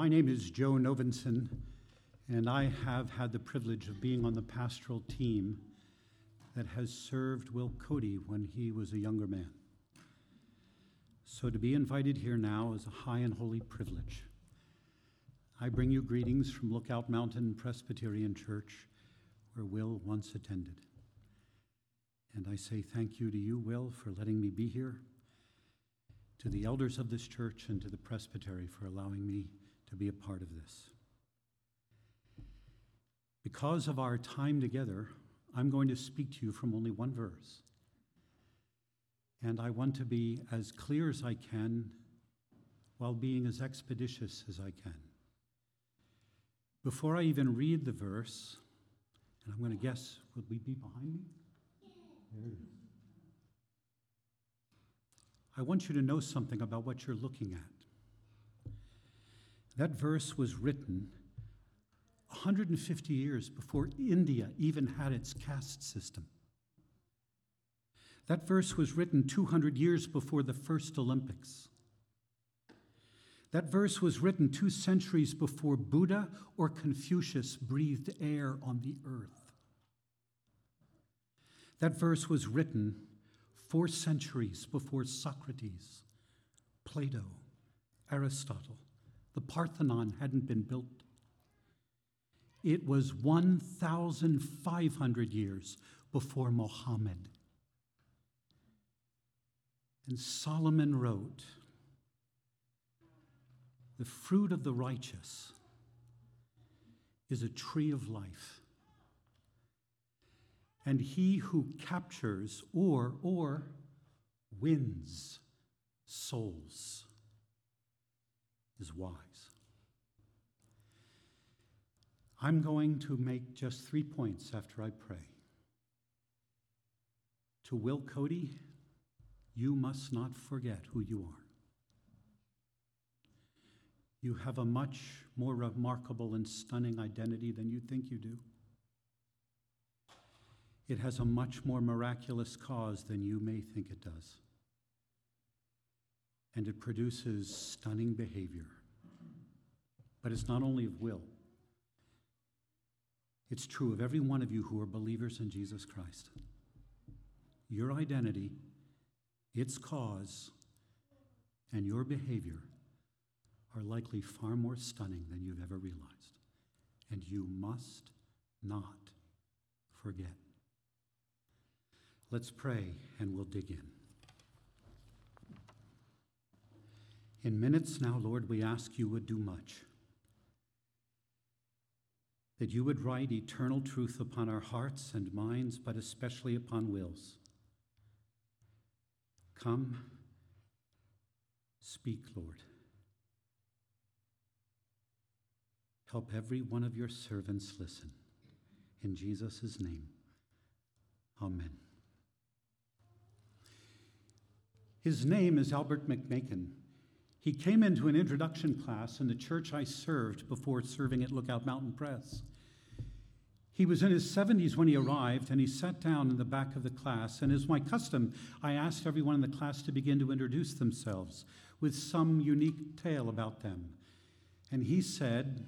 My name is Joe Novenson, and I have had the privilege of being on the pastoral team that has served Will Cody when he was a younger man. So to be invited here now is a high and holy privilege. I bring you greetings from Lookout Mountain Presbyterian Church, where Will once attended. And I say thank you to you, Will, for letting me be here, to the elders of this church, and to the presbytery for allowing me to be a part of this. Because of our time together, I'm going to speak to you from only one verse. And I want to be as clear as I can while being as expeditious as I can. Before I even read the verse, and I'm going to guess, would we be behind me? There it is. I want you to know something about what you're looking at. That verse was written 150 years before India even had its caste system. That verse was written 200 years before the first Olympics. That verse was written two centuries before Buddha or Confucius breathed air on the earth. That verse was written four centuries before Socrates, Plato, Aristotle, the Parthenon hadn't been built. It was 1,500 years before Mohammed. And Solomon wrote, the fruit of the righteous is a tree of life. And he who captures or or wins souls is wise. I'm going to make just three points after I pray. To Will Cody, you must not forget who you are. You have a much more remarkable and stunning identity than you think you do. It has a much more miraculous cause than you may think it does. And it produces stunning behavior. But it's not only of will, it's true of every one of you who are believers in Jesus Christ. Your identity, its cause, and your behavior are likely far more stunning than you've ever realized. And you must not forget. Let's pray and we'll dig in. In minutes now, Lord, we ask you would do much. That you would write eternal truth upon our hearts and minds, but especially upon wills. Come, speak, Lord. Help every one of your servants listen. In Jesus' name, amen. His name is Albert McMakin. He came into an introduction class in the church I served before serving at Lookout Mountain Press. He was in his 70s when he arrived, and he sat down in the back of the class. And as my custom, I asked everyone in the class to begin to introduce themselves with some unique tale about them. And he said,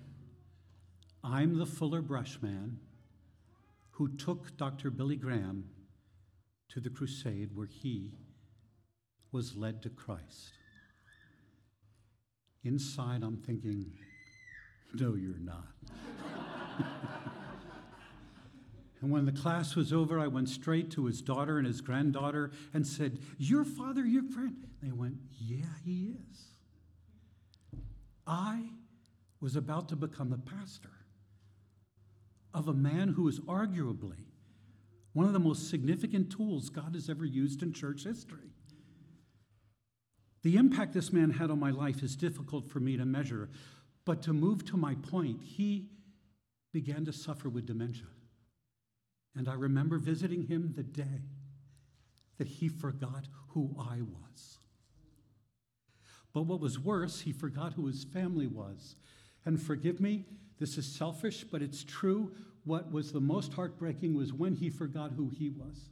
I'm the Fuller Brush man who took Dr. Billy Graham to the crusade where he was led to Christ. Inside, I'm thinking, no, you're not. and when the class was over, I went straight to his daughter and his granddaughter and said, Your father, your friend? They went, Yeah, he is. I was about to become the pastor of a man who is arguably one of the most significant tools God has ever used in church history. The impact this man had on my life is difficult for me to measure, but to move to my point, he began to suffer with dementia. And I remember visiting him the day that he forgot who I was. But what was worse, he forgot who his family was. And forgive me, this is selfish, but it's true. What was the most heartbreaking was when he forgot who he was.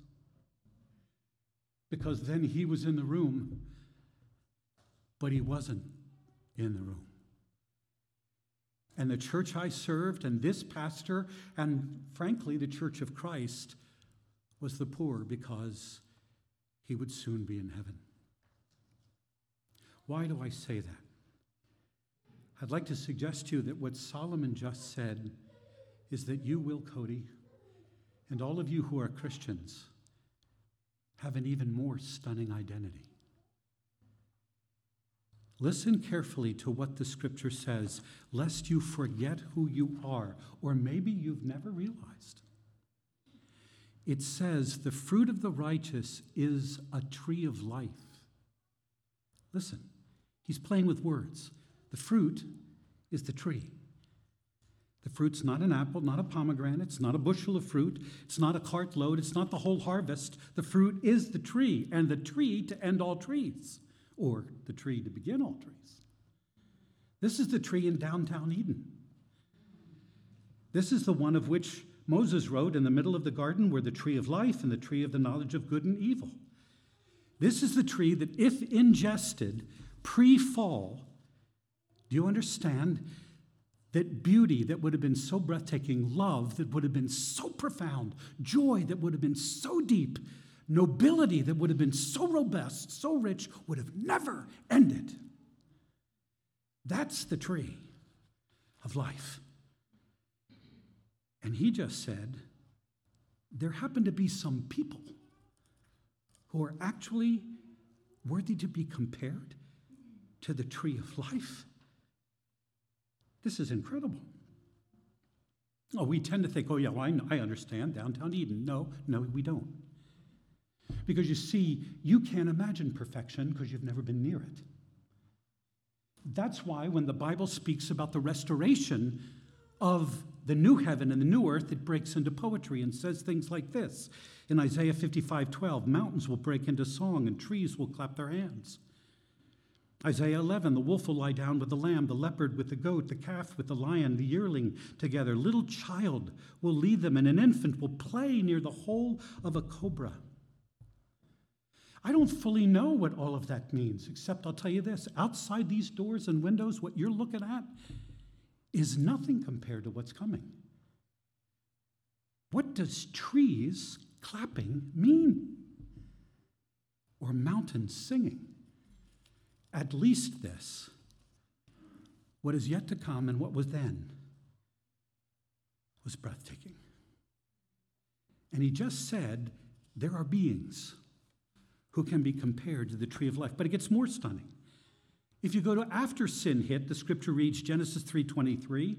Because then he was in the room, but he wasn't in the room. And the church I served, and this pastor, and frankly, the church of Christ, was the poor because he would soon be in heaven. Why do I say that? I'd like to suggest to you that what Solomon just said is that you, Will Cody, and all of you who are Christians have an even more stunning identity. Listen carefully to what the scripture says, lest you forget who you are, or maybe you've never realized. It says, The fruit of the righteous is a tree of life. Listen, he's playing with words. The fruit is the tree. The fruit's not an apple, not a pomegranate, it's not a bushel of fruit, it's not a cartload, it's not the whole harvest. The fruit is the tree, and the tree to end all trees, or the tree to begin all trees. This is the tree in downtown Eden. This is the one of which Moses wrote in the middle of the garden were the tree of life and the tree of the knowledge of good and evil. This is the tree that, if ingested pre fall, do you understand? that beauty that would have been so breathtaking, love that would have been so profound, joy that would have been so deep, nobility that would have been so robust, so rich, would have never ended. That's the tree of life. And he just said, there happen to be some people who are actually worthy to be compared to the tree of life. This is incredible. Oh, we tend to think, oh, yeah, well, I, I understand downtown Eden. No, no, we don't. Because you see, you can't imagine perfection because you've never been near it. That's why when the Bible speaks about the restoration of the new heaven and the new earth, it breaks into poetry and says things like this. In Isaiah 55 12, mountains will break into song and trees will clap their hands. Isaiah 11, the wolf will lie down with the lamb, the leopard with the goat, the calf with the lion, the yearling together. Little child will lead them, and an infant will play near the hole of a cobra. I don't fully know what all of that means, except I'll tell you this outside these doors and windows, what you're looking at is nothing compared to what's coming. What does trees clapping mean? Or mountains singing? at least this what is yet to come and what was then was breathtaking. And he just said, There are beings who can be compared to the tree of life. But it gets more stunning. If you go to after sin hit, the scripture reads Genesis 3:23.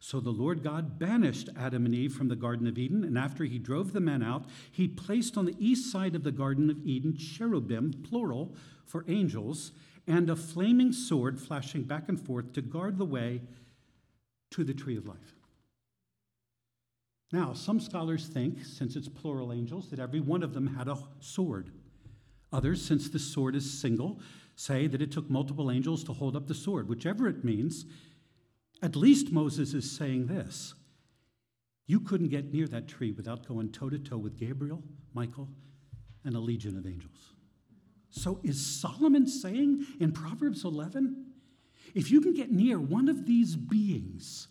So the Lord God banished Adam and Eve from the Garden of Eden, and after he drove the men out, he placed on the east side of the Garden of Eden cherubim, plural, for angels, and a flaming sword flashing back and forth to guard the way to the tree of life. Now, some scholars think, since it's plural angels, that every one of them had a sword. Others, since the sword is single, say that it took multiple angels to hold up the sword. Whichever it means, at least Moses is saying this You couldn't get near that tree without going toe to toe with Gabriel, Michael, and a legion of angels. So, is Solomon saying in Proverbs 11 if you can get near one of these beings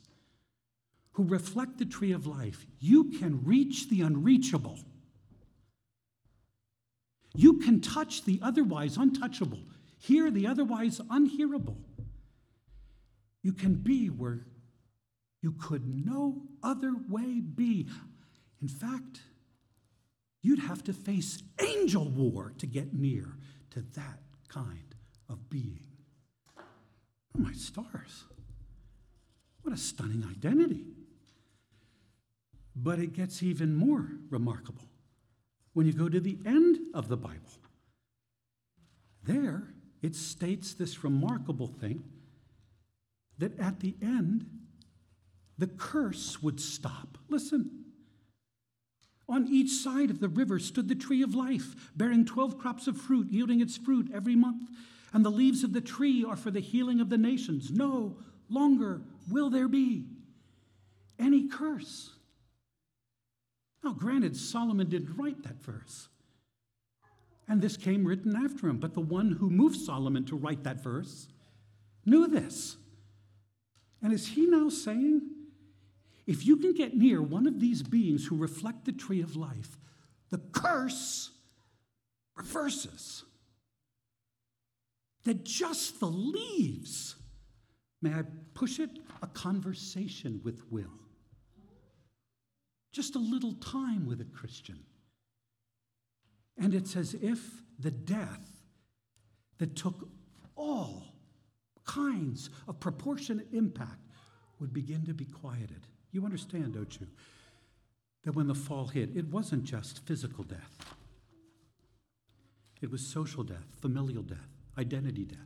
who reflect the tree of life, you can reach the unreachable. You can touch the otherwise untouchable, hear the otherwise unhearable. You can be where you could no other way be. In fact, you'd have to face angel war to get near to that kind of being. Oh, my stars. What a stunning identity. But it gets even more remarkable when you go to the end of the Bible. There, it states this remarkable thing that at the end, the curse would stop. Listen. On each side of the river stood the tree of life, bearing 12 crops of fruit, yielding its fruit every month. And the leaves of the tree are for the healing of the nations. No longer will there be any curse. Now, granted, Solomon didn't write that verse. And this came written after him. But the one who moved Solomon to write that verse knew this. And is he now saying, if you can get near one of these beings who reflect the tree of life, the curse reverses? That just the leaves, may I push it, a conversation with Will. Just a little time with a Christian. And it's as if the death that took all kinds of proportionate impact would begin to be quieted. You understand, don't you? That when the fall hit, it wasn't just physical death, it was social death, familial death, identity death,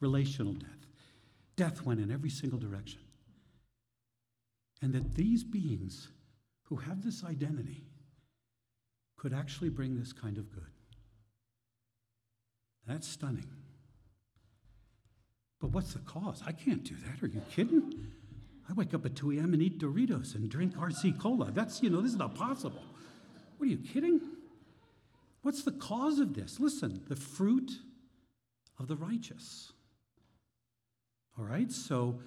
relational death. Death went in every single direction. And that these beings who have this identity could actually bring this kind of good. That's stunning. But what's the cause? I can't do that. Are you kidding? I wake up at 2 a.m. and eat Doritos and drink RC Cola. That's, you know, this is not possible. What are you kidding? What's the cause of this? Listen, the fruit of the righteous. All right, so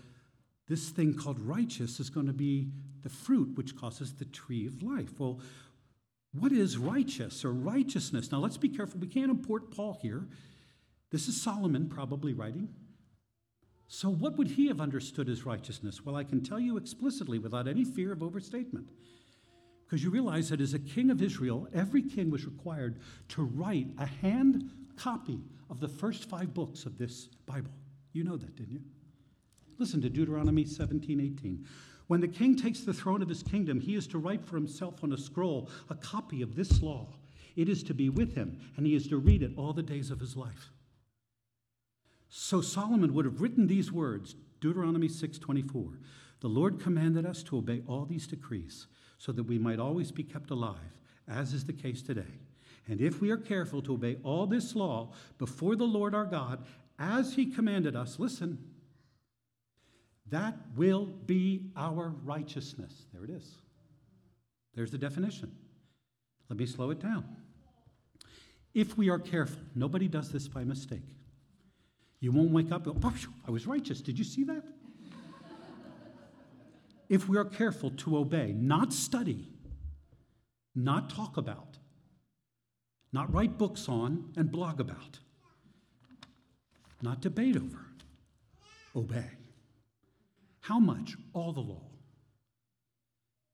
this thing called righteous is going to be the fruit which causes the tree of life. Well, what is righteous or righteousness? Now let's be careful. We can't import Paul here. This is Solomon probably writing. So, what would he have understood as righteousness? Well, I can tell you explicitly without any fear of overstatement. Because you realize that as a king of Israel, every king was required to write a hand copy of the first five books of this Bible. You know that, didn't you? Listen to Deuteronomy 17 18. When the king takes the throne of his kingdom, he is to write for himself on a scroll a copy of this law. It is to be with him, and he is to read it all the days of his life. So Solomon would have written these words, Deuteronomy 6:24. The Lord commanded us to obey all these decrees so that we might always be kept alive, as is the case today. And if we are careful to obey all this law before the Lord our God, as he commanded us, listen, that will be our righteousness. There it is. There's the definition. Let me slow it down. If we are careful, nobody does this by mistake. You won't wake up, oh, I was righteous. Did you see that? if we are careful to obey, not study, not talk about, not write books on and blog about, not debate over, obey. How much? All the law.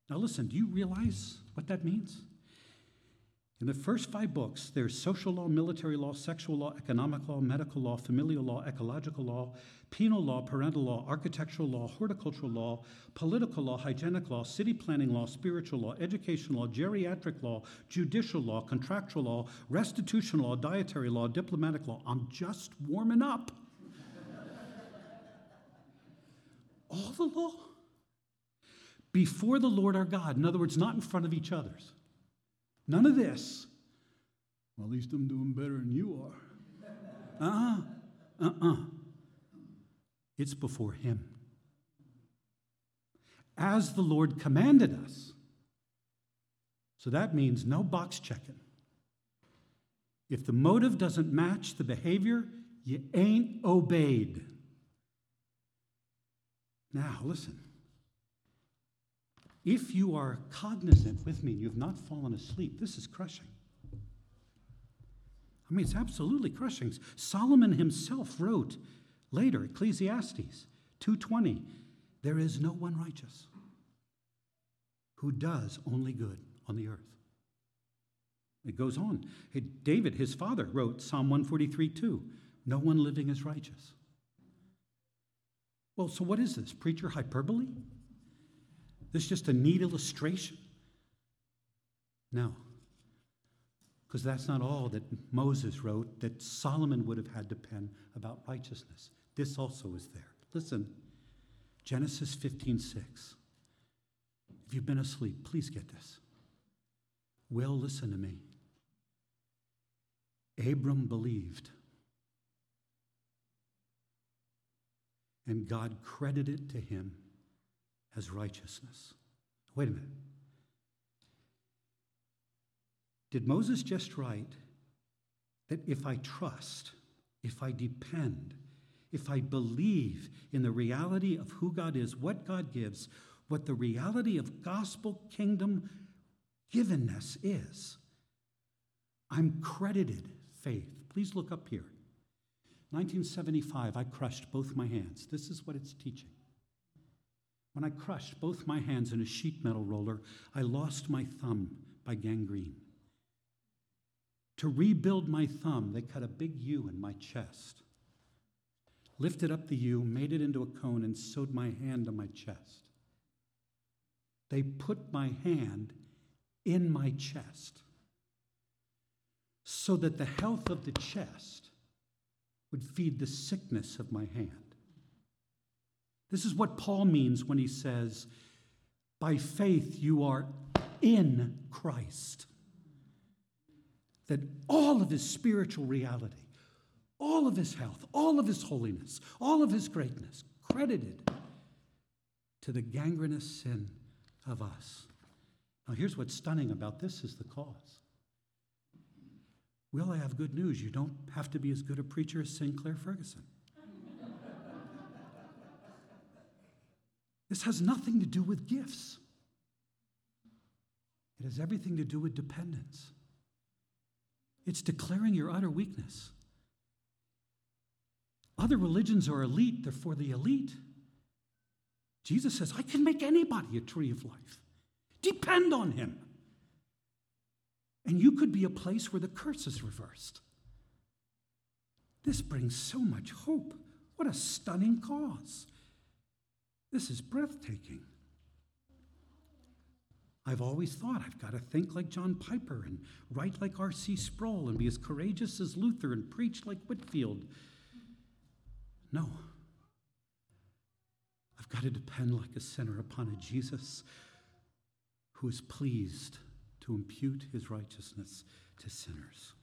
Now, listen, do you realize what that means? In the first five books, there's social law, military law, sexual law, economic law, medical law, familial law, ecological law, penal law, parental law, architectural law, horticultural law, political law, hygienic law, city planning law, spiritual law, education law, geriatric law, judicial law, contractual law, restitution law, dietary law, diplomatic law. I'm just warming up. All the law before the Lord our God. In other words, not in front of each other's. None of this. Well, at least I'm doing better than you are. Uh uh-uh. uh. Uh uh. It's before Him. As the Lord commanded us. So that means no box checking. If the motive doesn't match the behavior, you ain't obeyed. Now, listen. If you are cognizant with me and you've not fallen asleep, this is crushing. I mean, it's absolutely crushing. Solomon himself wrote later, Ecclesiastes 2:20, there is no one righteous who does only good on the earth. It goes on. David, his father, wrote Psalm 143 2. No one living is righteous. Well, so what is this? Preacher hyperbole? This is just a neat illustration. No. Because that's not all that Moses wrote, that Solomon would have had to pen about righteousness. This also is there. Listen, Genesis 15 6. If you've been asleep, please get this. Will, listen to me. Abram believed, and God credited to him as righteousness. Wait a minute. Did Moses just write that if I trust, if I depend, if I believe in the reality of who God is, what God gives, what the reality of gospel kingdom givenness is, I'm credited faith. Please look up here. 1975, I crushed both my hands. This is what it's teaching. When I crushed both my hands in a sheet metal roller, I lost my thumb by gangrene. To rebuild my thumb, they cut a big U in my chest, lifted up the U, made it into a cone, and sewed my hand on my chest. They put my hand in my chest so that the health of the chest would feed the sickness of my hand. This is what Paul means when he says, By faith you are in Christ. That all of his spiritual reality, all of his health, all of his holiness, all of his greatness, credited to the gangrenous sin of us. Now, here's what's stunning about this is the cause. Well, I have good news. You don't have to be as good a preacher as Sinclair Ferguson. this has nothing to do with gifts, it has everything to do with dependence. It's declaring your utter weakness. Other religions are elite, they're for the elite. Jesus says, I can make anybody a tree of life. Depend on him. And you could be a place where the curse is reversed. This brings so much hope. What a stunning cause. This is breathtaking. I've always thought I've got to think like John Piper and write like R.C. Sproul and be as courageous as Luther and preach like Whitefield. No. I've got to depend like a sinner upon a Jesus who is pleased to impute his righteousness to sinners.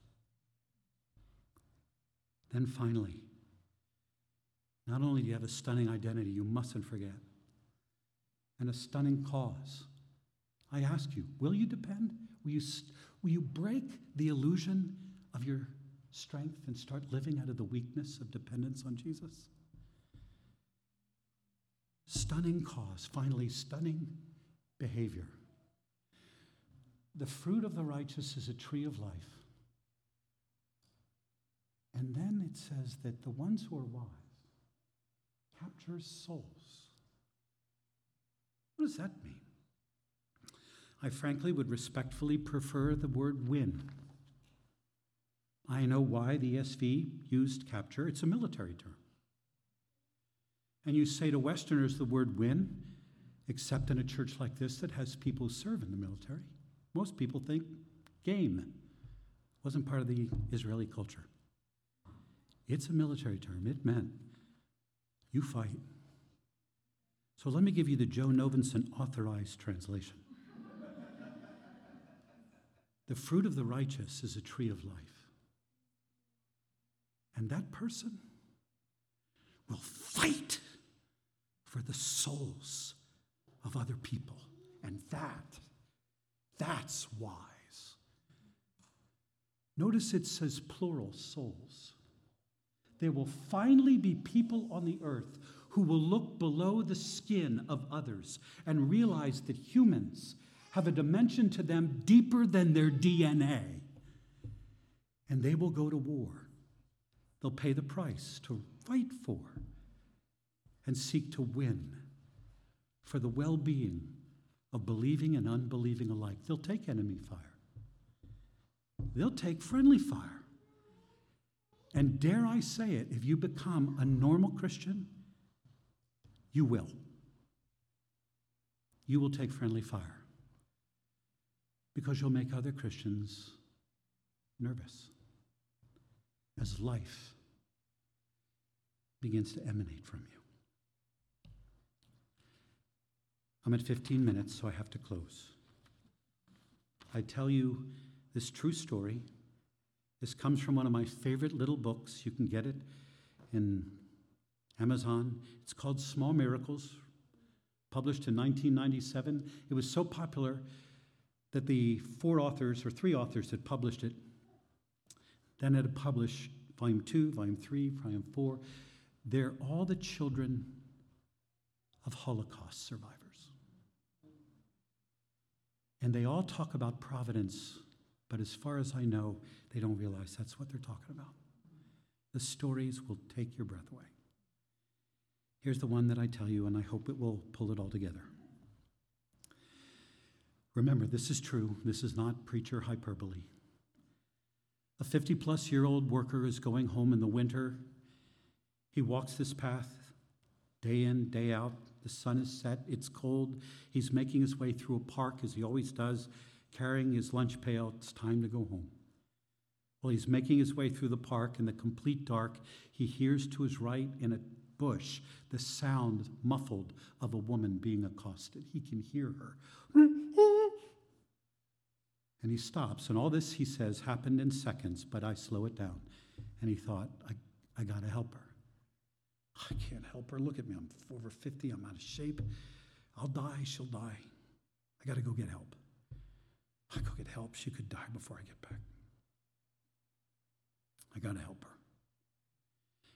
Then finally, not only do you have a stunning identity, you mustn't forget, and a stunning cause. I ask you, will you depend? Will you, will you break the illusion of your strength and start living out of the weakness of dependence on Jesus? Stunning cause, finally, stunning behavior. The fruit of the righteous is a tree of life. And then it says that the ones who are wise capture souls. What does that mean? I frankly would respectfully prefer the word win. I know why the ESV used capture, it's a military term. And you say to Westerners the word win, except in a church like this that has people who serve in the military. Most people think game wasn't part of the Israeli culture. It's a military term. It meant you fight. So let me give you the Joe Novenson authorized translation. the fruit of the righteous is a tree of life. And that person will fight for the souls of other people. And that that's wise. Notice it says plural souls. There will finally be people on the earth who will look below the skin of others and realize that humans have a dimension to them deeper than their DNA. And they will go to war. They'll pay the price to fight for and seek to win for the well being of believing and unbelieving alike. They'll take enemy fire, they'll take friendly fire. And dare I say it, if you become a normal Christian, you will. You will take friendly fire because you'll make other Christians nervous as life begins to emanate from you. I'm at 15 minutes, so I have to close. I tell you this true story. This comes from one of my favorite little books. You can get it in Amazon. It's called Small Miracles, published in 1997. It was so popular that the four authors, or three authors, had published it. Then had published volume two, volume three, volume four. They're all the children of Holocaust survivors. And they all talk about providence, but as far as I know, they don't realize that's what they're talking about. The stories will take your breath away. Here's the one that I tell you, and I hope it will pull it all together. Remember, this is true. This is not preacher hyperbole. A 50 plus year old worker is going home in the winter. He walks this path day in, day out. The sun is set, it's cold. He's making his way through a park as he always does, carrying his lunch pail. It's time to go home. While he's making his way through the park in the complete dark, he hears to his right in a bush the sound muffled of a woman being accosted. He can hear her. And he stops, and all this, he says, happened in seconds, but I slow it down. And he thought, I, I got to help her. I can't help her. Look at me. I'm over 50. I'm out of shape. I'll die. She'll die. I got to go get help. I go get help. She could die before I get back. I got to help her.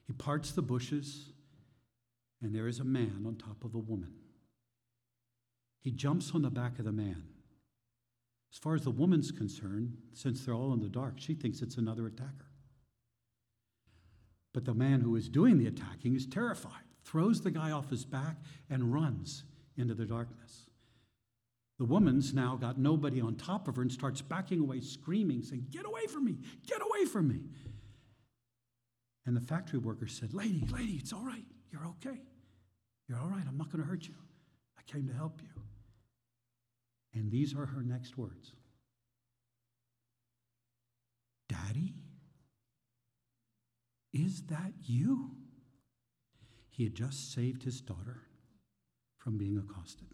He parts the bushes, and there is a man on top of a woman. He jumps on the back of the man. As far as the woman's concerned, since they're all in the dark, she thinks it's another attacker. But the man who is doing the attacking is terrified, throws the guy off his back, and runs into the darkness. The woman's now got nobody on top of her and starts backing away, screaming, saying, Get away from me! Get away from me! And the factory worker said, Lady, lady, it's all right. You're okay. You're all right. I'm not going to hurt you. I came to help you. And these are her next words Daddy, is that you? He had just saved his daughter from being accosted.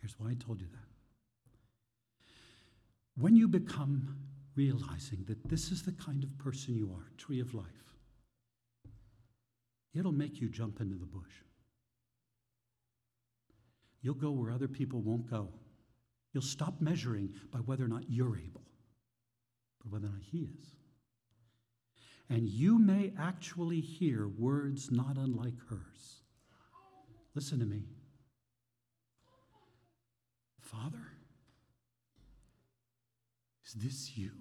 Here's why I told you that. When you become realizing that this is the kind of person you are, tree of life, It'll make you jump into the bush. You'll go where other people won't go. You'll stop measuring by whether or not you're able, but whether or not He is. And you may actually hear words not unlike hers. Listen to me. Father, is this you?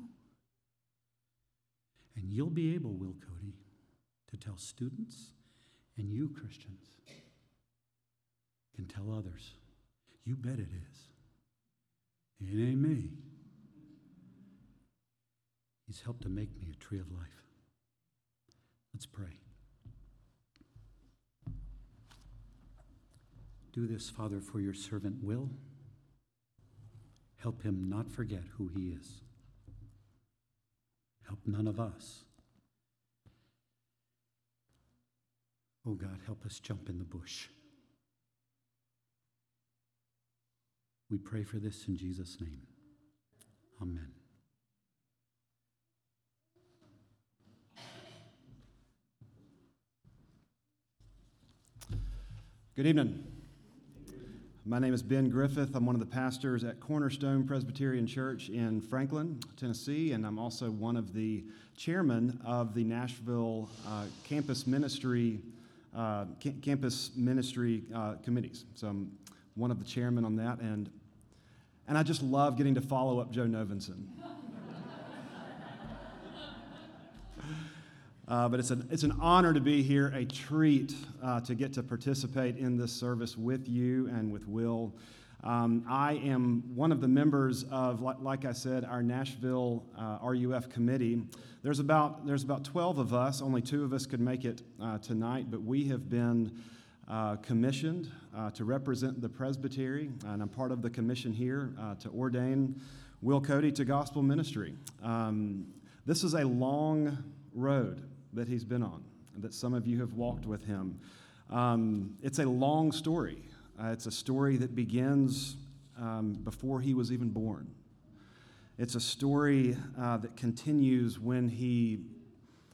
And you'll be able, Will Cody, to tell students and you, Christians, can tell others. You bet it is. It ain't me. He's helped to make me a tree of life. Let's pray. Do this, Father, for your servant Will. Help him not forget who he is. Help none of us Oh God, help us jump in the bush. We pray for this in Jesus' name. Amen. Good evening. My name is Ben Griffith. I'm one of the pastors at Cornerstone Presbyterian Church in Franklin, Tennessee, and I'm also one of the chairmen of the Nashville uh, Campus Ministry uh, campus ministry uh, committees. So I'm one of the chairmen on that, and, and I just love getting to follow up Joe Novenson. Uh, but it's an, it's an honor to be here, a treat uh, to get to participate in this service with you and with Will. Um, I am one of the members of, like I said, our Nashville uh, RUF committee. There's about, there's about 12 of us. Only two of us could make it uh, tonight, but we have been uh, commissioned uh, to represent the presbytery, and I'm part of the commission here to ordain Will Cody to gospel ministry. Um, this is a long road that he's been on, that some of you have walked with him. Um, it's a long story. Uh, it's a story that begins um, before he was even born. It's a story uh, that continues when he,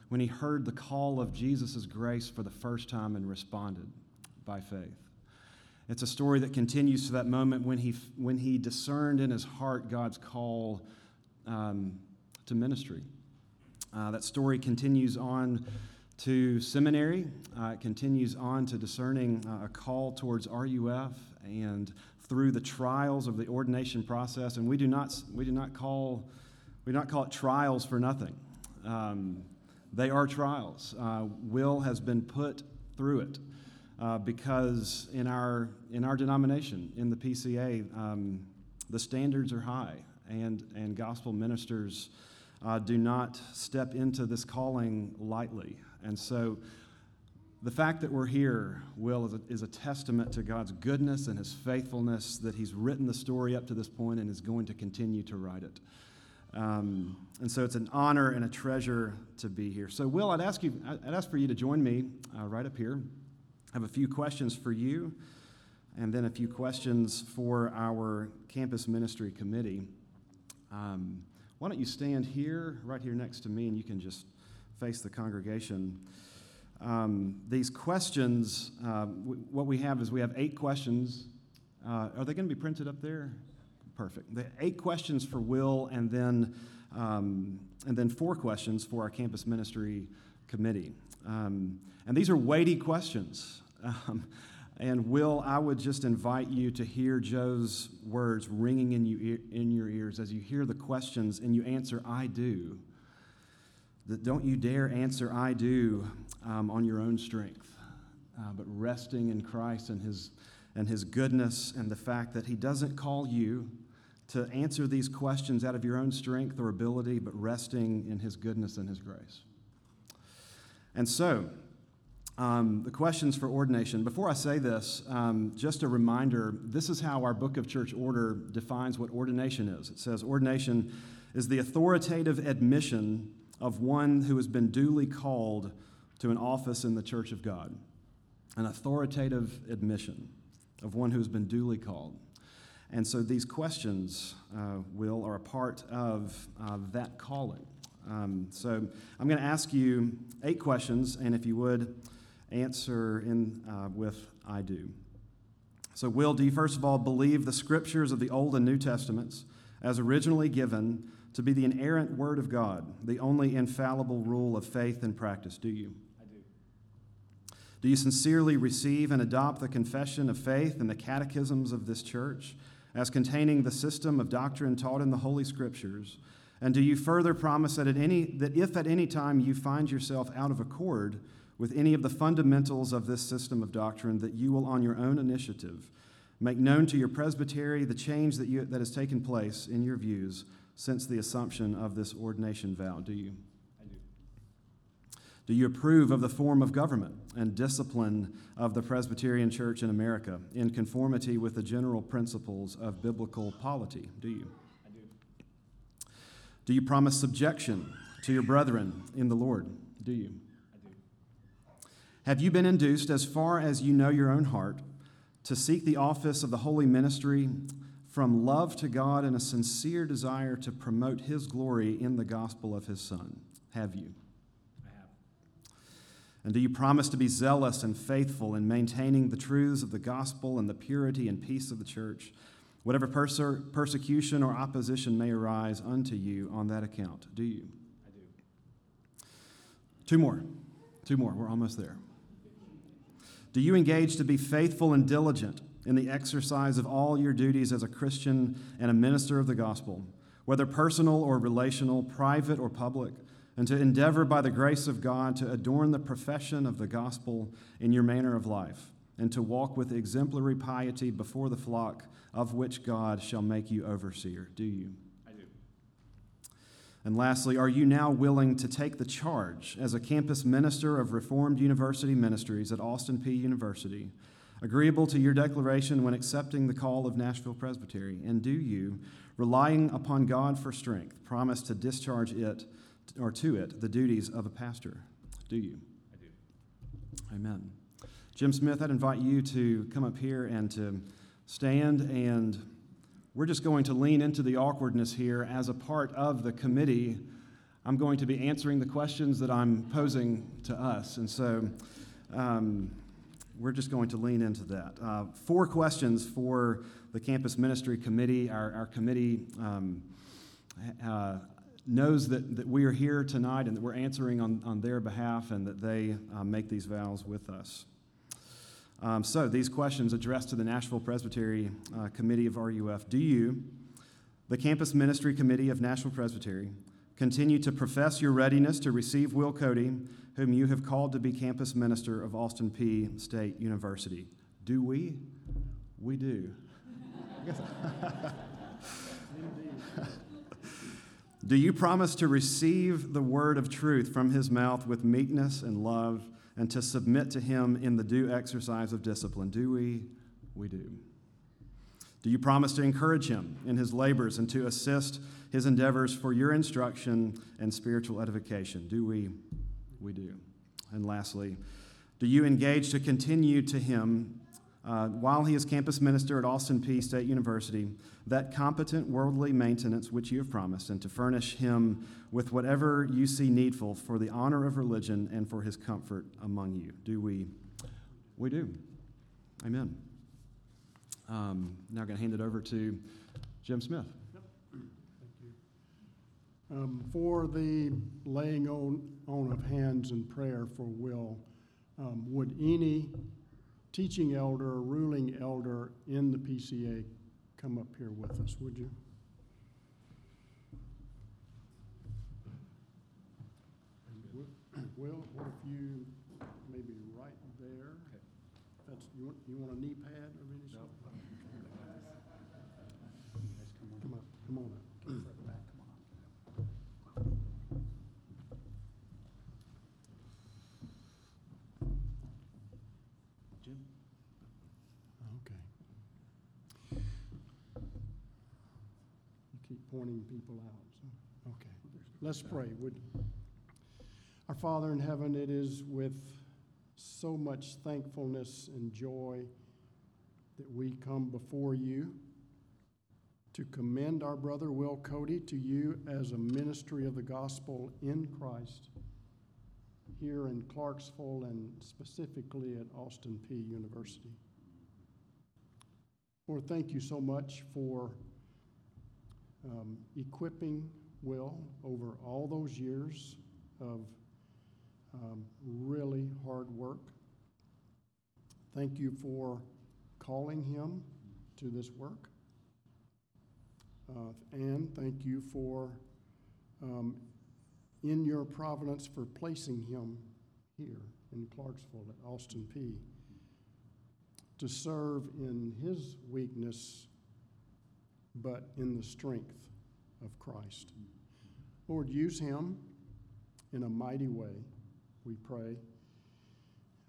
when he heard the call of Jesus' grace for the first time and responded by faith. It's a story that continues to that moment when he, when he discerned in his heart God's call um, to ministry. Uh, that story continues on to seminary. Uh, it continues on to discerning uh, a call towards RUF and through the trials of the ordination process. And we do not, we do not, call, we do not call it trials for nothing. Um, they are trials. Uh, Will has been put through it uh, because in our, in our denomination, in the PCA, um, the standards are high, and, and gospel ministers uh, do not step into this calling lightly. And so the fact that we're here, Will, is a, is a, testament to God's goodness and his faithfulness that he's written the story up to this point and is going to continue to write it. Um, and so it's an honor and a treasure to be here. So, Will, I'd ask, you, I'd ask for you to join me uh, right up here. I have a few questions for you and then a few questions for our campus ministry committee. Um, why don't you stand here, right here next to me, and you can just face the congregation. Um, these questions, uh, w- what we have is we have eight questions. Uh, are they going to be printed up there? Perfect. The eight questions for Will, and then um, and then four questions for our campus ministry committee. Um, and these are weighty questions. Um, and Will, I would just invite you to hear Joe's words ringing in, you, in your ears as you hear the questions and you answer, I do. That don't you dare answer, I do, um, on your own strength, uh, but resting in Christ and his, and his goodness and the fact that He doesn't call you to answer these questions out of your own strength or ability, but resting in His goodness and His grace. And so, um, the questions for ordination. Before I say this, um, just a reminder this is how our Book of Church Order defines what ordination is. It says ordination is the authoritative admission of one who has been duly called to an office in the church of God. An authoritative admission of one who has been duly called. And so these questions, uh, Will, are a part of uh, that calling. Um, so I'm going to ask you eight questions, and if you would, answer in uh, with I do. So, Will, do you first of all believe the scriptures of the Old and New Testaments as originally given to be the inerrant Word of God, the only infallible rule of faith and practice? Do you? I do. Do you sincerely receive and adopt the confession of faith and the catechisms of this church as containing the system of doctrine taught in the Holy Scriptures? And do you further promise that, at any, that if at any time you find yourself out of accord, with any of the fundamentals of this system of doctrine that you will, on your own initiative, make known to your presbytery the change that, you, that has taken place in your views since the assumption of this ordination vow. Do you? I do. Do you approve of the form of government and discipline of the Presbyterian Church in America in conformity with the general principles of biblical polity? Do you? I do. Do you promise subjection to your brethren in the Lord? Do you? Have you been induced, as far as you know your own heart, to seek the office of the holy ministry from love to God and a sincere desire to promote His glory in the gospel of His Son? Have you? I have. And do you promise to be zealous and faithful in maintaining the truths of the gospel and the purity and peace of the church, whatever perse- persecution or opposition may arise unto you on that account? Do you? I do. Two more. Two more. We're almost there. Do you engage to be faithful and diligent in the exercise of all your duties as a Christian and a minister of the gospel, whether personal or relational, private or public, and to endeavor by the grace of God to adorn the profession of the gospel in your manner of life, and to walk with exemplary piety before the flock of which God shall make you overseer? Do you? And lastly, are you now willing to take the charge as a campus minister of Reformed University Ministries at Austin Peay University, agreeable to your declaration when accepting the call of Nashville Presbytery? And do you, relying upon God for strength, promise to discharge it or to it the duties of a pastor? Do you? I do. Amen. Jim Smith, I'd invite you to come up here and to stand and we're just going to lean into the awkwardness here as a part of the committee. I'm going to be answering the questions that I'm posing to us. And so um, we're just going to lean into that. Uh, four questions for the Campus Ministry Committee. Our, our committee um, uh, knows that, that we are here tonight and that we're answering on, on their behalf and that they uh, make these vows with us. Um, so, these questions addressed to the Nashville Presbytery uh, Committee of RUF Do you, the Campus Ministry Committee of Nashville Presbytery, continue to profess your readiness to receive Will Cody, whom you have called to be campus minister of Austin Peay State University? Do we? We do. Do you promise to receive the word of truth from his mouth with meekness and love and to submit to him in the due exercise of discipline? Do we? We do. Do you promise to encourage him in his labors and to assist his endeavors for your instruction and spiritual edification? Do we? We do. And lastly, do you engage to continue to him uh, while he is campus minister at Austin Peay State University, that competent worldly maintenance which you have promised, and to furnish him with whatever you see needful for the honor of religion and for his comfort among you. Do we? We do. Amen. Um, now I'm going to hand it over to Jim Smith. Thank you. Um, for the laying on, on of hands and prayer for Will, um, would any teaching elder ruling elder in the PCA come up here with us, would you? Well, what if you maybe right there? That's, you want, you want a knee pad of any sort? Come up, come on up. Come further back, come on. Jim? Okay. You keep pointing people out, so, okay. Let's pray, would, our Father in heaven, it is with so much thankfulness and joy that we come before you to commend our brother Will Cody to you as a ministry of the gospel in Christ here in Clarksville and specifically at Austin Peay University. Lord, thank you so much for um, equipping Will over all those years of um, really hard work. Thank you for calling him to this work. Uh, and thank you for, um, in your providence, for placing him here in Clarksville at Austin Peay to serve in his weakness, but in the strength of Christ. Lord, use him in a mighty way, we pray.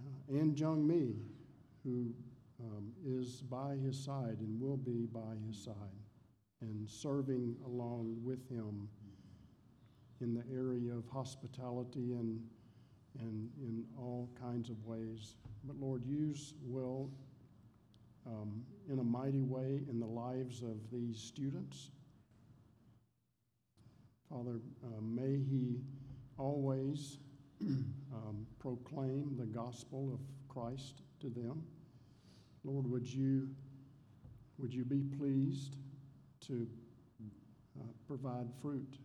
Uh, and Jung Mi, who um, is by his side and will be by his side and serving along with him in the area of hospitality and, and in all kinds of ways. But Lord, use Will um, in a mighty way in the lives of these students. Father, uh, may he always um, proclaim the gospel of Christ to them. Lord, would you, would you be pleased to uh, provide fruit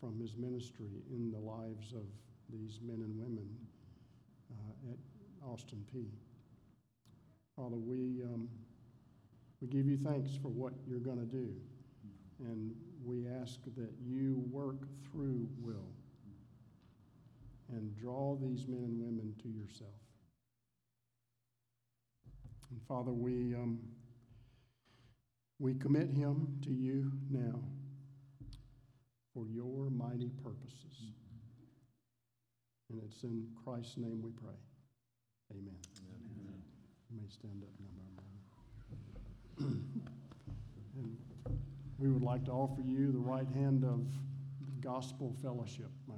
from his ministry in the lives of these men and women uh, at Austin Peay. Father, we, um, we give you thanks for what you're going to do. And we ask that you work through Will and draw these men and women to yourself. And Father, we, um, we commit him to you now for your mighty purposes. And it's in Christ's name we pray. Amen. Amen. You may stand up now, my brother. and we would like to offer you the right hand of gospel fellowship, my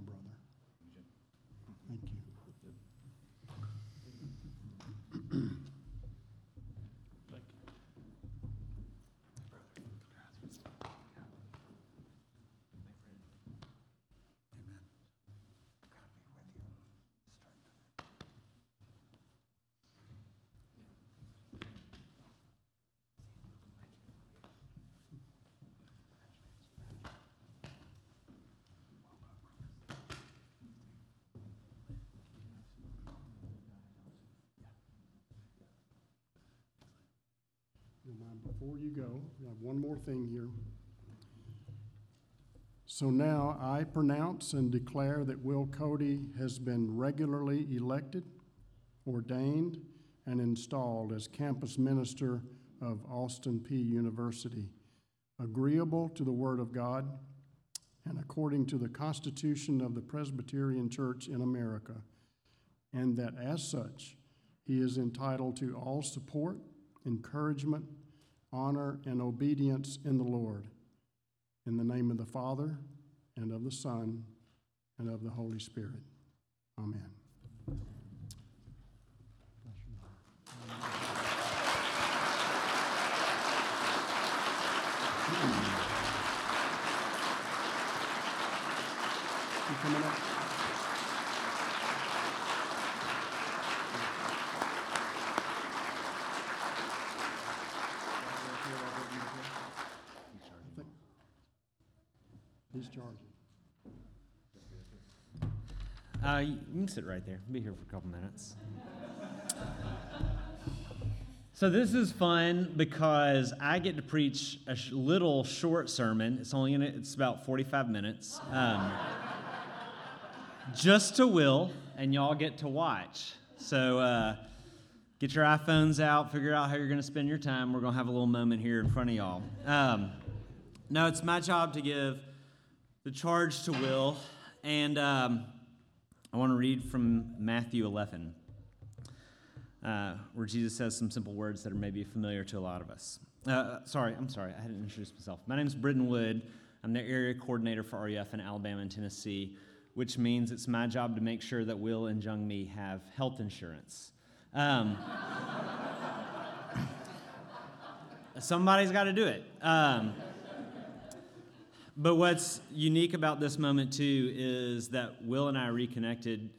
Uh, before you go, we have one more thing here. So now I pronounce and declare that Will Cody has been regularly elected, ordained, and installed as campus minister of Austin Peay University, agreeable to the Word of God and according to the Constitution of the Presbyterian Church in America, and that as such, he is entitled to all support, encouragement, honor, and obedience in the Lord. In the name of the Father, and of the Son, and of the Holy Spirit. Amen. Coming up? He's charging. Uh, you can sit right there. Be here for a couple minutes. So this is fun because I get to preach a sh- little short sermon. It's only gonna, it's about 45 minutes. Um, just to Will, and y'all get to watch. So uh, get your iPhones out, figure out how you're to spend your time. We're to have a little moment here in front of y'all. Um, no, it's my job to give the charge to Will, and um, I want to read from Matthew 11, uh, where Jesus says some simple words that are maybe familiar to a lot of us. Uh, sorry, I'm sorry, I hadn't introduced myself. My name is Britton Wood. I'm the area coordinator for RUF in Alabama and Tennessee, which means it's my job to make sure that Will and Jung Mi have health insurance. Um, somebody's got to do it. Um, but what's unique about this moment, too, is that Will and I reconnected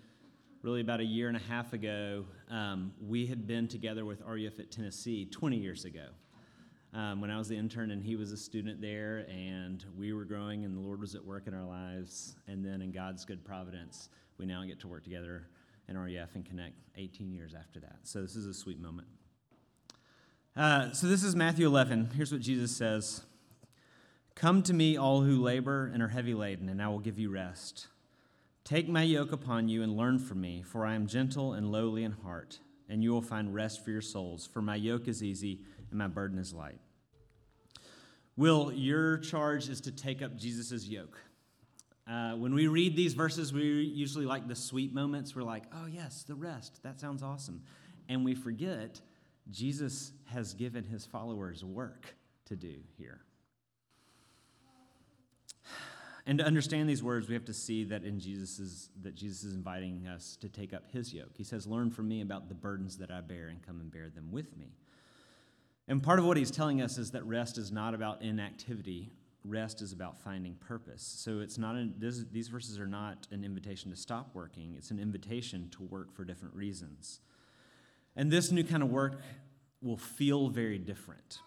really about a year and a half ago. Um, we had been together with RUF at Tennessee 20 years ago um, when I was the intern and he was a student there, and we were growing, and the Lord was at work in our lives. And then, in God's good providence, we now get to work together in RUF and connect 18 years after that. So, this is a sweet moment. Uh, so, this is Matthew 11. Here's what Jesus says. Come to me, all who labor and are heavy laden, and I will give you rest. Take my yoke upon you and learn from me, for I am gentle and lowly in heart, and you will find rest for your souls. For my yoke is easy and my burden is light. Will, your charge is to take up Jesus' yoke. Uh, when we read these verses, we usually like the sweet moments. We're like, oh, yes, the rest. That sounds awesome. And we forget Jesus has given his followers work to do here. And to understand these words, we have to see that in Jesus is that Jesus is inviting us to take up his yoke. He says, "Learn from me about the burdens that I bear and come and bear them with me." And part of what he's telling us is that rest is not about inactivity. Rest is about finding purpose. So it's not an, this, these verses are not an invitation to stop working. It's an invitation to work for different reasons. And this new kind of work will feel very different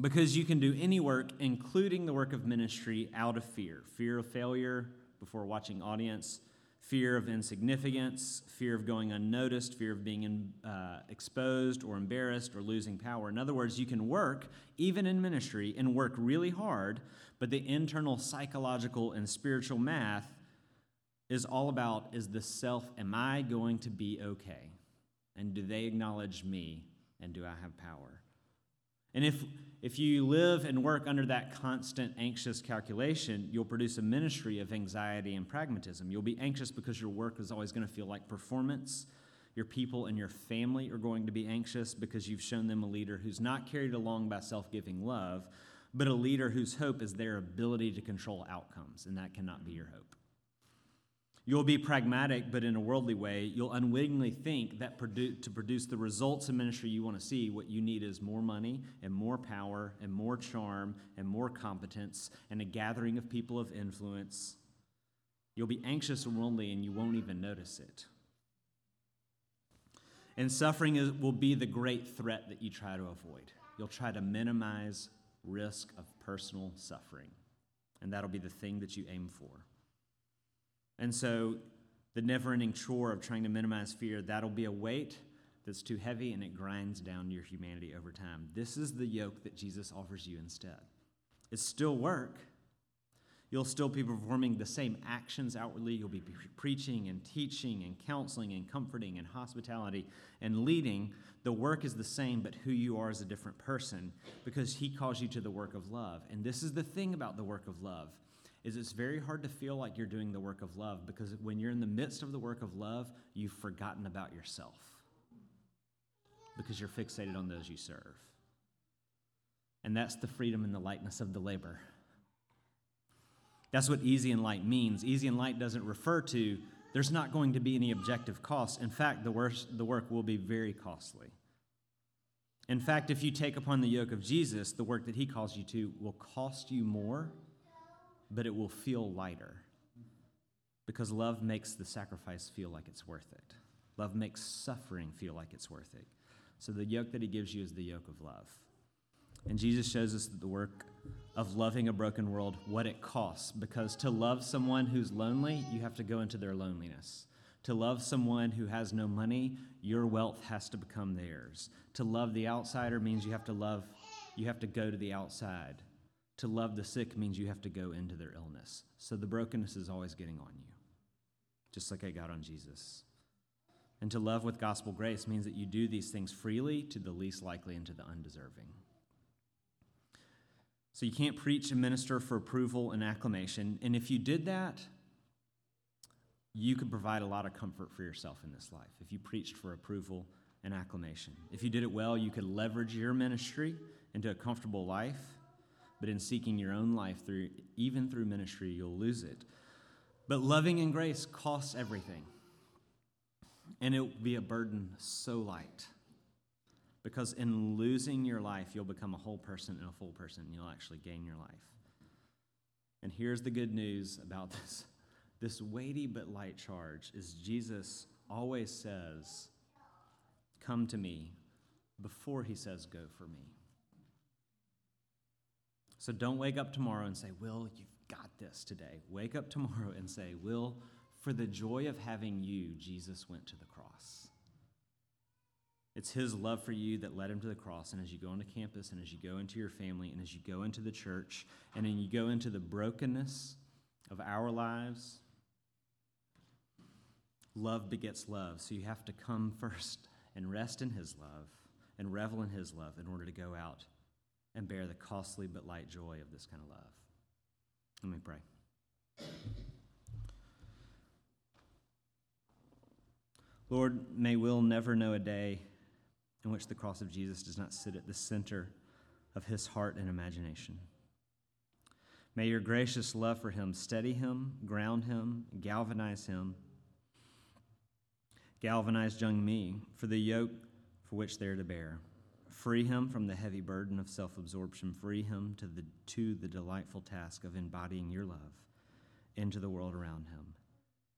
because you can do any work, including the work of ministry, out of fear fear of failure before watching audience, fear of insignificance, fear of going unnoticed, fear of being in, uh, exposed or embarrassed or losing power. In other words, you can work, even in ministry, and work really hard, but the internal psychological and spiritual math is all about is the self, am I going to be okay? And do they acknowledge me? And do I have power? And if, if you live and work under that constant anxious calculation, you'll produce a ministry of anxiety and pragmatism. You'll be anxious because your work is always going to feel like performance. Your people and your family are going to be anxious because you've shown them a leader who's not carried along by self giving love, but a leader whose hope is their ability to control outcomes, and that cannot be your hope. You'll be pragmatic, but in a worldly way. You'll unwittingly think that produ- to produce the results of ministry you want to see, what you need is more money and more power and more charm and more competence and a gathering of people of influence. You'll be anxious and worldly, and you won't even notice it. And suffering is, will be the great threat that you try to avoid. You'll try to minimize risk of personal suffering, and that'll be the thing that you aim for. And so, the never ending chore of trying to minimize fear, that'll be a weight, that's too heavy and it grinds down your humanity over time. This is the yoke that Jesus offers you instead. It's still work. You'll still be performing the same actions outwardly. You'll be pre- preaching and teaching and counseling and comforting and hospitality and leading. The work is the same, but who you are is a different person because he calls you to the work of love. And this is the thing about the work of love is it's very hard to feel like you're doing the work of love because when you're in the midst of the work of love, you've forgotten about yourself because you're fixated on those you serve. And that's the freedom and the lightness of the labor. That's what easy and light means. Easy and light doesn't refer to there's not going to be any objective cost. In fact, the, worst, the work will be very costly. In fact, if you take upon the yoke of Jesus, the work that he calls you to will cost you more, but it will feel lighter. Because love makes the sacrifice feel like it's worth it. Love makes suffering feel like it's worth it. So the yoke that he gives you is the yoke of love. And Jesus shows us the work of loving a broken world, what it costs. Because to love someone who's lonely, you have to go into their loneliness. To love someone who has no money, your wealth has to become theirs. To love the outsider means you have to love, you have to go to the outside. To love the sick means you have to go into their illness. So the brokenness is always getting on you, just like I got on Jesus. And to love with gospel grace means that you do these things freely to the least likely and to the undeserving. So you can't preach and minister for approval and acclamation. And if you did that, you could provide a lot of comfort for yourself in this life if you preached for approval and acclamation. If you did it well, you could leverage your ministry into a comfortable life, but in seeking your own life through even through ministry, you'll lose it. But loving and grace costs everything. And it will be a burden so light. Because in losing your life, you'll become a whole person and a full person, and you'll actually gain your life. And here's the good news about this this weighty but light charge is Jesus always says, Come to me, before he says, Go for me. So don't wake up tomorrow and say, Will, you've got this today. Wake up tomorrow and say, Will, for the joy of having you, Jesus went to the cross. It's his love for you that led him to the cross. And as you go into campus, and as you go into your family, and as you go into the church, and then you go into the brokenness of our lives, love begets love. So you have to come first and rest in his love and revel in his love in order to go out and bear the costly but light joy of this kind of love. Let me pray. Lord, may we'll never know a day in which the cross of Jesus does not sit at the center of his heart and imagination. May your gracious love for him steady him, ground him, galvanize him, galvanize Jung Mi for the yoke for which they are to bear. Free him from the heavy burden of self absorption. Free him to the, to the delightful task of embodying your love into the world around him.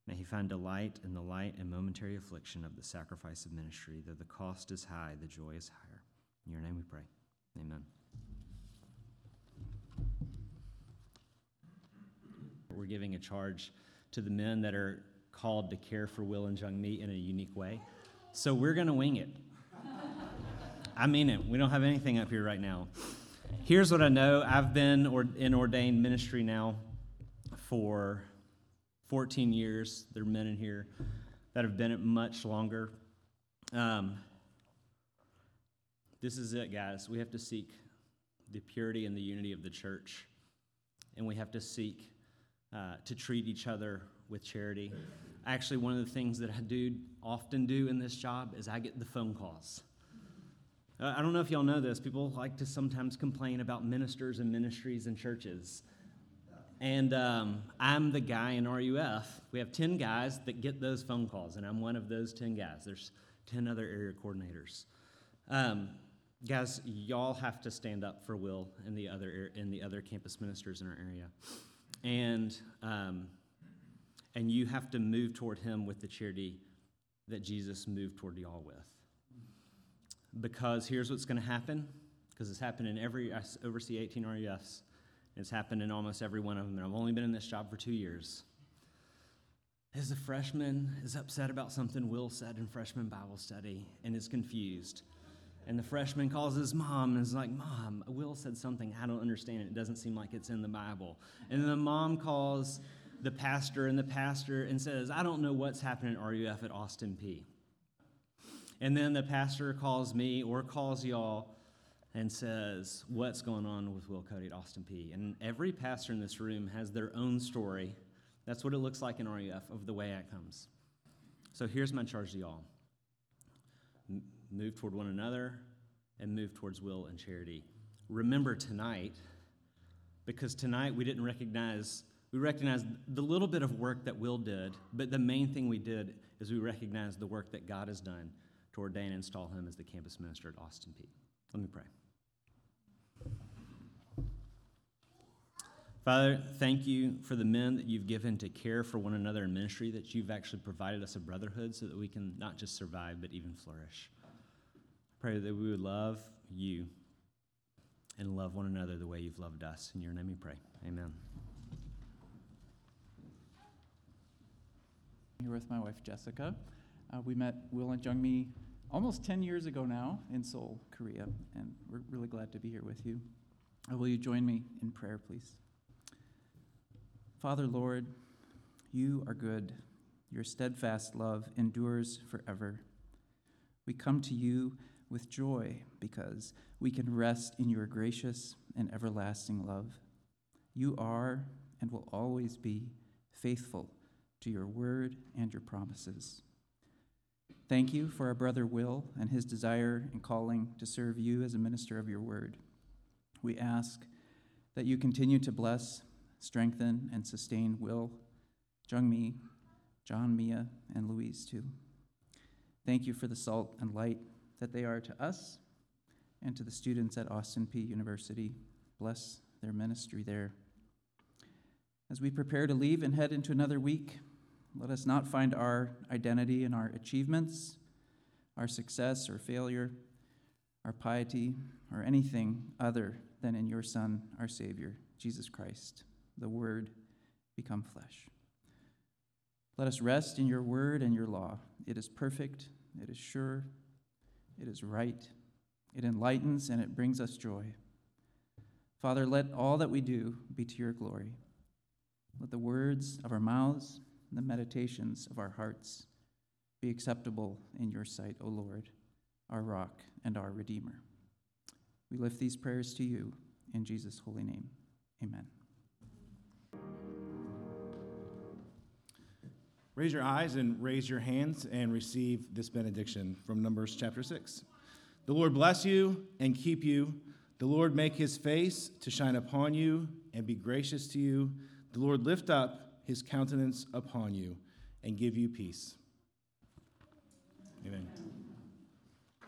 May he find delight in the light and momentary affliction of the sacrifice of ministry. Though the cost is high, the joy is higher. In your name we pray. Amen. We're giving a charge to the men that are called to care for Will and Jung Mi in a unique way. So we're going to wing it. I mean it. We don't have anything up here right now. Here's what I know I've been in ordained ministry now for 14 years. There are men in here that have been it much longer. Um, this is it, guys. We have to seek the purity and the unity of the church, and we have to seek uh, to treat each other with charity. Actually, one of the things that I do often do in this job is I get the phone calls. Uh, I don't know if y'all know this. People like to sometimes complain about ministers and ministries and churches. And um, I'm the guy in RUF. We have 10 guys that get those phone calls, and I'm one of those 10 guys. There's 10 other area coordinators. Um, guys, y'all have to stand up for Will and the other, and the other campus ministers in our area. And, um, and you have to move toward him with the charity that Jesus moved toward y'all with. Because here's what's going to happen, because it's happened in every, I oversee 18 RUFs. It's happened in almost every one of them, and I've only been in this job for two years. is a freshman is upset about something Will said in freshman Bible study and is confused. And the freshman calls his mom and is like, Mom, Will said something. I don't understand it. It doesn't seem like it's in the Bible. And then the mom calls the pastor and the pastor and says, I don't know what's happening at RUF at Austin Peay. And then the pastor calls me or calls y'all and says, What's going on with Will Cody at Austin Peay? And every pastor in this room has their own story. That's what it looks like in RUF of the way it comes. So here's my charge to y'all M- move toward one another and move towards will and charity. Remember tonight, because tonight we didn't recognize, we recognized the little bit of work that Will did, but the main thing we did is we recognized the work that God has done to ordain and install him as the campus minister at Austin Peay. Let me pray. Father, thank you for the men that you've given to care for one another in ministry, that you've actually provided us a brotherhood so that we can not just survive, but even flourish. Pray that we would love you and love one another the way you've loved us. In your name we pray. Amen. here with my wife Jessica. Uh, we met Will and Jungmi almost 10 years ago now in Seoul, Korea, and we're really glad to be here with you. Uh, will you join me in prayer, please? Father, Lord, you are good. Your steadfast love endures forever. We come to you with joy because we can rest in your gracious and everlasting love. You are and will always be faithful to your word and your promises. Thank you for our brother Will and his desire and calling to serve you as a minister of your word. We ask that you continue to bless, strengthen, and sustain Will, Jungmi, John, Mia, and Louise too. Thank you for the salt and light that they are to us and to the students at Austin Peay University. Bless their ministry there. As we prepare to leave and head into another week, let us not find our identity in our achievements, our success or failure, our piety, or anything other than in your Son, our Savior, Jesus Christ, the Word become flesh. Let us rest in your word and your law. It is perfect, it is sure, it is right, it enlightens, and it brings us joy. Father, let all that we do be to your glory. Let the words of our mouths the meditations of our hearts be acceptable in your sight, O Lord, our rock and our Redeemer. We lift these prayers to you in Jesus' holy name. Amen. Raise your eyes and raise your hands and receive this benediction from Numbers chapter 6. The Lord bless you and keep you. The Lord make his face to shine upon you and be gracious to you. The Lord lift up his countenance upon you and give you peace. Amen.